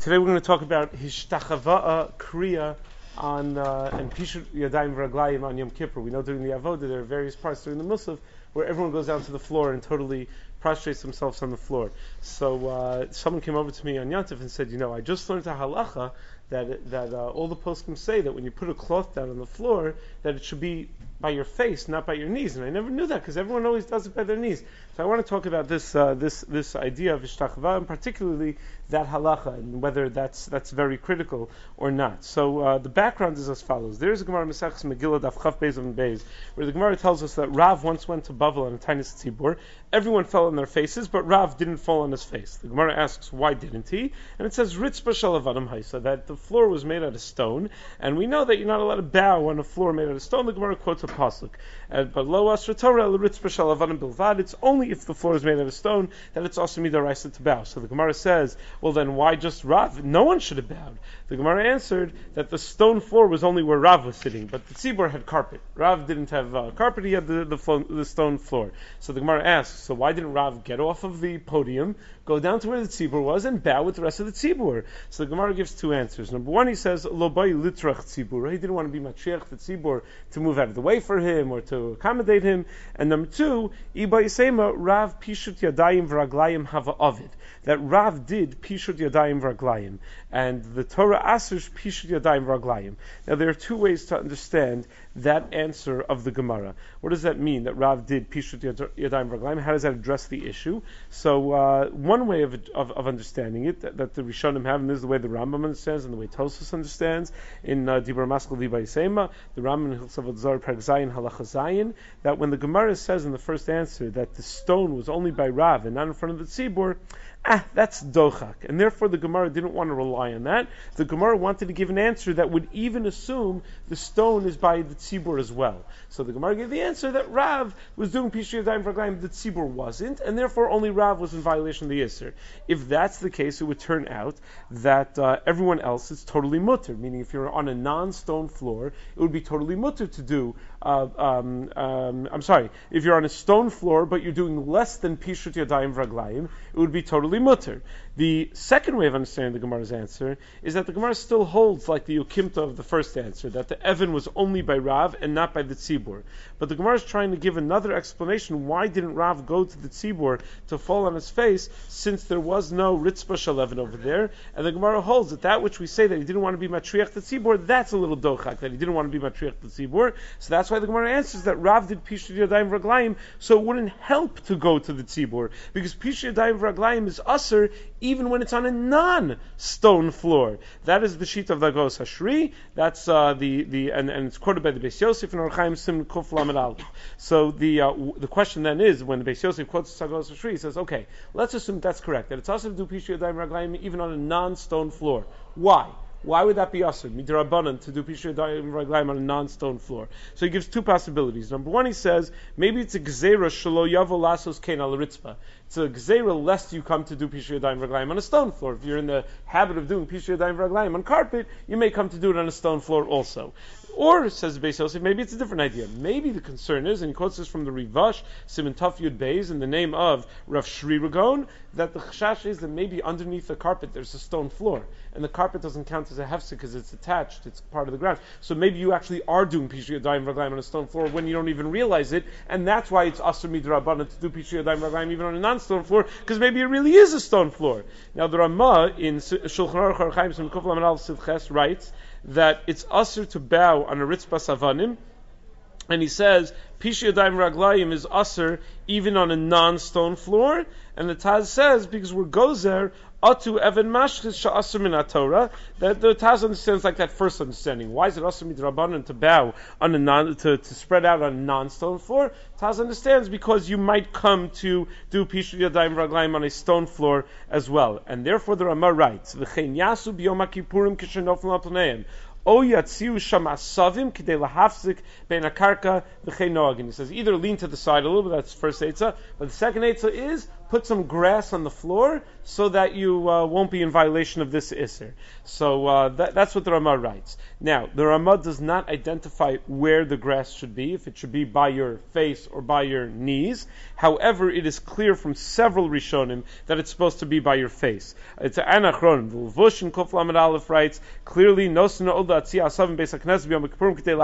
Today we're going to talk about Hishtachava'a Kriya on uh, and Pishut Yadayim Raglayim on Yom Kippur. We know during the Avodah there are various parts during the Musaf where everyone goes down to the floor and totally prostrates themselves on the floor. So uh, someone came over to me on Yantif and said, you know, I just learned a halacha that that uh, all the poskim say that when you put a cloth down on the floor, that it should be by your face, not by your knees. And I never knew that because everyone always does it by their knees. So I want to talk about this uh, this this idea of ishtachva and particularly that halacha and whether that's that's very critical or not. So uh, the background is as follows: There is a Gemara Mesachs Megillah Daf Chaf Beis and Beis, where the Gemara tells us that Rav once went to Bavel on a tiny tzibur. Everyone fell on their faces, but Rav didn't fall on his face. The Gemara asks why didn't he, and it says Ritzba Shalavadim Haisa that the floor was made out of stone, and we know that you're not allowed to bow on a floor made out of stone. The Gemara quotes a pasuk, but lo asra Torah Bilvad. It's only if the floor is made out of stone that it's also midaraisa to bow. So the Gemara says, well then why just Rav? No one should have bowed. The Gemara answered that the stone floor was only where Rav was sitting, but the tzibur had carpet. Rav didn't have uh, carpet; he had the, the, flo- the stone floor. So the Gemara asks, so why didn't Rav get off of the podium, go down to where the tzibur was, and bow with the rest of the tzibur? So the Gemara gives two answers. Number one, he says, lo bay litrach tzibur. He didn't want to be matriach the tzibur to move out of the way for him or to accommodate him. And number two, iba yisema Rav pishut yadayim v'raglayim hava avid. That Rav did pishut yadayim v'raglayim, and the Torah asers pishut yadayim v'raglayim. Now there are two ways to understand that answer of the Gemara. What does that mean that Rav did pishut yadayim v'raglayim? How does that address the issue? So uh, one way of, of, of, understanding it that, that the Rishonim have, and this is the way the Rambam understands and the way Tosfos understands in uh, Dibur Maskal Liba Yisema, the Rambam in Hilsavot Zar Perk Zayin Halacha Zayin, that when the Gemara says in the first answer that the stone was only by Rav and not in front of the Tzibur, ah, that's dochak. And therefore the Gemara didn't want to rely on that. The Gemara wanted to give an answer that would even assume the stone is by the tzibur as well. So the Gemara gave the answer that Rav was doing Pishri Yadayim Vraglayim, the tzibur wasn't, and therefore only Rav was in violation of the Yisr. If that's the case, it would turn out that uh, everyone else is totally mutter, meaning if you're on a non-stone floor, it would be totally mutter to do, uh, um, um, I'm sorry, if you're on a stone floor, but you're doing less than Pishri Yadayim Vraglayim, it would be totally mutter. The second way of understanding the Gemara's answer is that the Gemara still holds like the Yukimta of the first answer, that the Evan was only by Rav and not by the Tzibur. But the Gemara is trying to give another explanation. Why didn't Rav go to the Tzibur to fall on his face since there was no Ritzba Shalevan over there? And the Gemara holds that that which we say that he didn't want to be Matriach the Tzibur, that's a little dochak, that he didn't want to be Matriach the Tzibur. So that's why the Gemara answers that Rav did Pishud Yadayim Raglayim, so it wouldn't help to go to the Tzibur. Because Pishud Yadayim Raglayim is usher when it's on a non-stone floor. That is the sheet of the Gos Hashri. That's uh, the the and, and it's quoted by the Beis Yosef and Orach Chaim Sim Kuf Lamed So the uh, w- the question then is when the Beis Yosef quotes the Gos Hashri, he says, okay, let's assume that's correct that it's also do Raglayim even on a non-stone floor. Why? Why would that be asr? Midrabanan to do pishu raglayim on a non-stone floor. So he gives two possibilities. Number one, he says maybe it's a gzera shalo yavo lasos kain al ritzpa. It's a gzera lest you come to do pishu raglayim on a stone floor. If you're in the habit of doing pishu raglayim on carpet, you may come to do it on a stone floor also. Or, says Beis Yosef, maybe it's a different idea. Maybe the concern is, and he quotes this from the Rivash, Simon Tuf Beis, in the name of Rav Sherira Gaon, that the chashash is that maybe underneath the carpet there's a stone floor, and the carpet doesn't count as a hefsek because it's attached, it's part of the ground. So maybe you actually are doing Pishri Yadayim Raglayim on a stone floor when you don't even realize it, and that's why it's Asr Midrabanan to do Pishri Yadayim Raglayim even on a non-stone floor, because maybe it really is a stone floor. Now the Ramah in Shulchan Aruch Orach Chaim Sim Kuflam Al Sivches writes that it's usher to bow on a ritzbas avanim, and he says Pishi Yadayim Raglayim is usher even on a non-stone floor, and the Taz says because we're gozer atu evan mashchis min Torah that the Taz understands like that first understanding. Why is it asr midrabanan to bow on a non to, to spread out on a non-stone floor? Taz understands because you might come to do Pishu Yadayim Raglayim on a stone floor as well, and therefore the Ramah writes v'chein yasu biyom kippurim kishenofel O yatziu shamasavim kidei lahafzik ben akarka. He says either lean to the side a little bit. That's first eitzah, but the second eitzah is put some grass on the floor so that you uh, won't be in violation of this Isser. So uh, that, that's what the Ramah writes. Now, the Ramah does not identify where the grass should be, if it should be by your face or by your knees. However, it is clear from several Rishonim that it's supposed to be by your face. It's Anachron. The Vush and Kuf Aleph writes, clearly, Nosna Oda Atzia Asavim Beis HaKnesset B'Yom Kippurim K'tei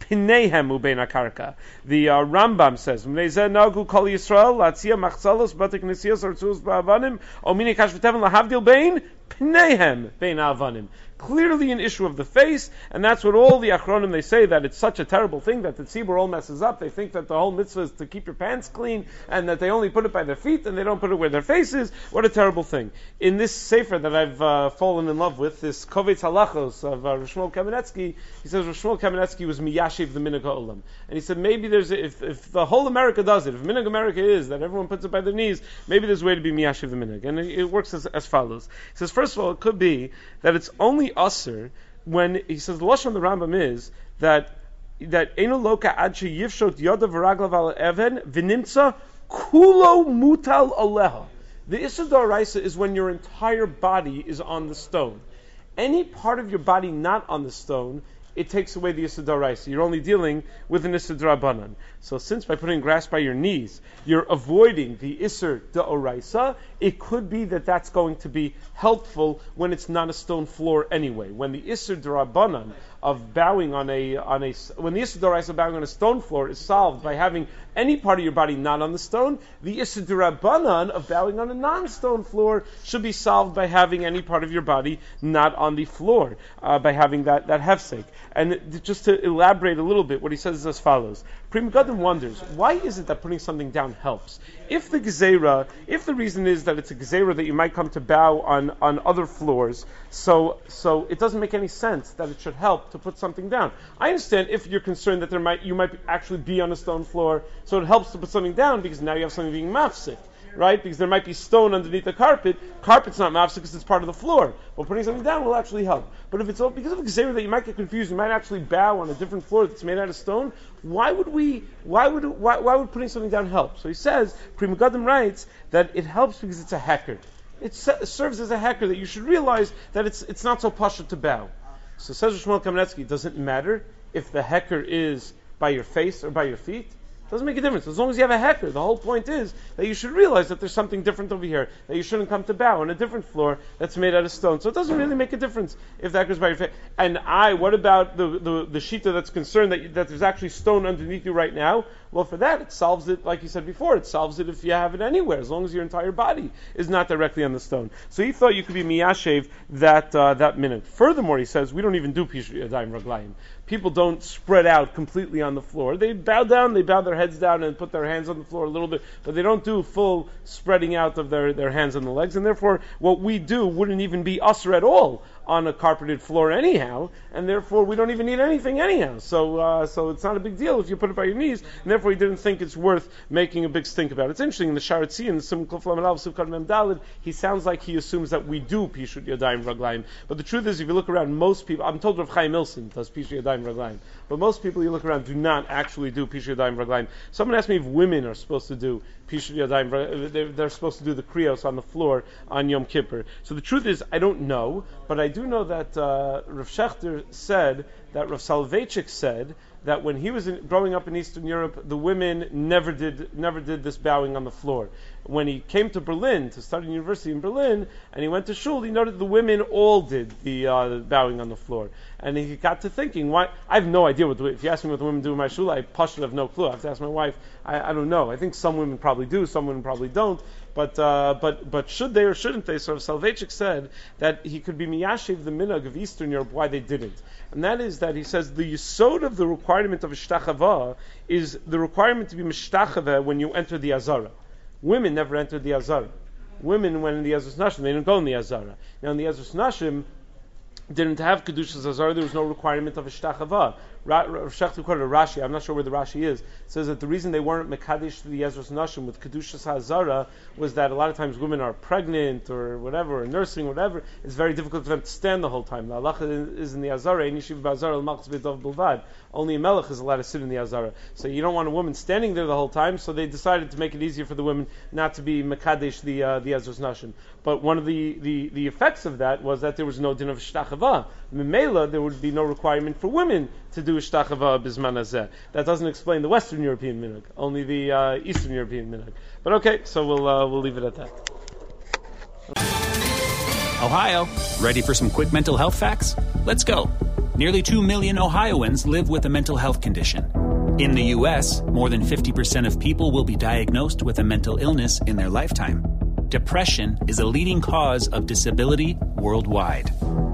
Pinehem ubein akarka. The uh, Rambam says, "Mnezeh nagu kol Yisrael latzia machzalos batik nesios artzuz ba'avanim o mini kashviteven lahavdil bein Pneihem bein avanim clearly an issue of the face, and that's what all the achronim they say that it's such a terrible thing that the tzibur all messes up. They think that the whole mitzvah is to keep your pants clean, and that they only put it by their feet and they don't put it where their face is. What a terrible thing! In this sefer that I've uh, fallen in love with, this Kovetz Halachos of uh, Rishmol Kamenetsky, he says Rishmol Kamenetsky was miyashiv the minhag olam, and he said maybe there's a, if, if the whole America does it, if minhag America is that everyone puts it by their knees, maybe there's a way to be miyashiv the minhag, and it, it works as, as follows. He says first of all, it could be that it's only usher when he says the lashon of the Rambam is that that enu loka ad yifshot yoda v'raglav al even v'nimtza kulo mutal aleha. The Issa is when your entire body is on the stone. Any part of your body not on the stone it takes away the Issa You're only dealing with an Issa Drabanan. So since by putting grass by your knees, you're avoiding the Isser Da'oraisa, it could be that that's going to be helpful when it's not a stone floor anyway. When the Isser Drabanan of bowing on a on a when the Issa of bowing on a stone floor is solved by having any part of your body not on the stone, the Issa Durabanan of bowing on a non-stone floor should be solved by having any part of your body not on the floor, uh, by having that that hefsek. And just to elaborate a little bit, what he says is as follows: Pri Megadim wonders why is it that putting something down helps? If the gezerah, if the reason is that it's a gezerah that you might come to bow on on other floors, so so it doesn't make any sense that it should help to put something down. I understand if you're concerned that there might you might actually be on a stone floor, so it helps to put something down because now you have something being mafsik, right? Because there might be stone underneath the carpet. Carpet's not mafsik because it's part of the floor. But putting something down will actually help. But if it's all because of xavier that you might get confused, you might actually bow on a different floor that's made out of stone. Why would we? Why would why, why would putting something down help? So he says, Pri Megadim writes that it helps because it's a heker. It serves as a heker that you should realize that it's it's not so pasha to bow. So says Shmuel Kamenetsky, does it matter if the heker is by your face or by your feet? Doesn't make a difference. As long as you have a hecker, the whole point is that you should realize that there's something different over here, that you shouldn't come to bow on a different floor that's made out of stone. So it doesn't really make a difference if that goes by your face. And I, what about the, the, the shita that's concerned that, you, that there's actually stone underneath you right now? Well, for that, it solves it, like you said before, it solves it if you have it anywhere, as long as your entire body is not directly on the stone. So he thought you could be miyashev that, uh, that minute. Furthermore, he says, we don't even do pishu yadayim raglayim people don't spread out completely on the floor. They bow down, they bow their heads down and put their hands on the floor a little bit, but they don't do full spreading out of their, their hands and the legs. And therefore, what we do wouldn't even be usher at all on a carpeted floor anyhow, and therefore we don't even need anything anyhow. So, uh, so it's not a big deal if you put it by your knees, and therefore he didn't think it's worth making a big stink about. It. It's interesting in the Sharatzi the Simkul Dalid, he sounds like he assumes that we do Pishut Yadayim Raglayim. But the truth is, if you look around, most people, I'm told Rav Chaim Ilson does Pishut Yadayim Raglayim, but most people you look around do not actually do Pishut Yadayim Raglayim. Someone asked me if women are supposed to do Pishut Yadayim, they're supposed to do the Krios on the floor on Yom Kippur. So the truth is, I don't know, but I do know that uh, Rav Schachter said, that Rav Soloveitchik said, that when he was in, growing up in Eastern Europe, the women never did never did this bowing on the floor. When he came to Berlin to study university in Berlin, and he went to shul, he noted the women all did the uh, bowing on the floor, and he got to thinking, why? I have no idea what the, if you ask me what the women do in my shul, I push have no clue. I have to ask my wife. I, I don't know. I think some women probably do, some women probably don't. But uh, but but should they or shouldn't they? So Soloveitchik said that he could be miyashiv the minhag of Eastern Europe why they didn't, and that is that he says the yisod of the requirement of ishtachava is the requirement to be mishtachava when you enter the azara. Women never entered the azara. Women went in the Ezras Nashim, they didn't go in the Azara. Now in the Ezras Nashim, didn't have Kedushas Azara, there was no requirement of a Quoted Rashi. I'm not sure where the Rashi is. Says that the reason they weren't mekadesh the Ezras Nashim with kedushas hazara was that a lot of times women are pregnant or whatever, or nursing, whatever. It's very difficult for them to stand the whole time. The Allah is in the azara. Only a melech is allowed to sit in the azara. So you don't want a woman standing there the whole time. So they decided to make it easier for the women not to be mekadesh the uh, the Ezras Nashim. But one of the, the, the effects of that was that there was no din of shtachava. Mimela, there would be no requirement for women to do shtachava bisman hazeh. That doesn't explain the Western European minhag, only the uh, Eastern European minhag. But okay, so we'll uh, we'll leave it at that. Ohio, ready for some quick mental health facts? Let's go. Nearly 2 million Ohioans live with a mental health condition. In the U.S., more than 50% of people will be diagnosed with a mental illness in their lifetime depression is a leading cause of disability worldwide.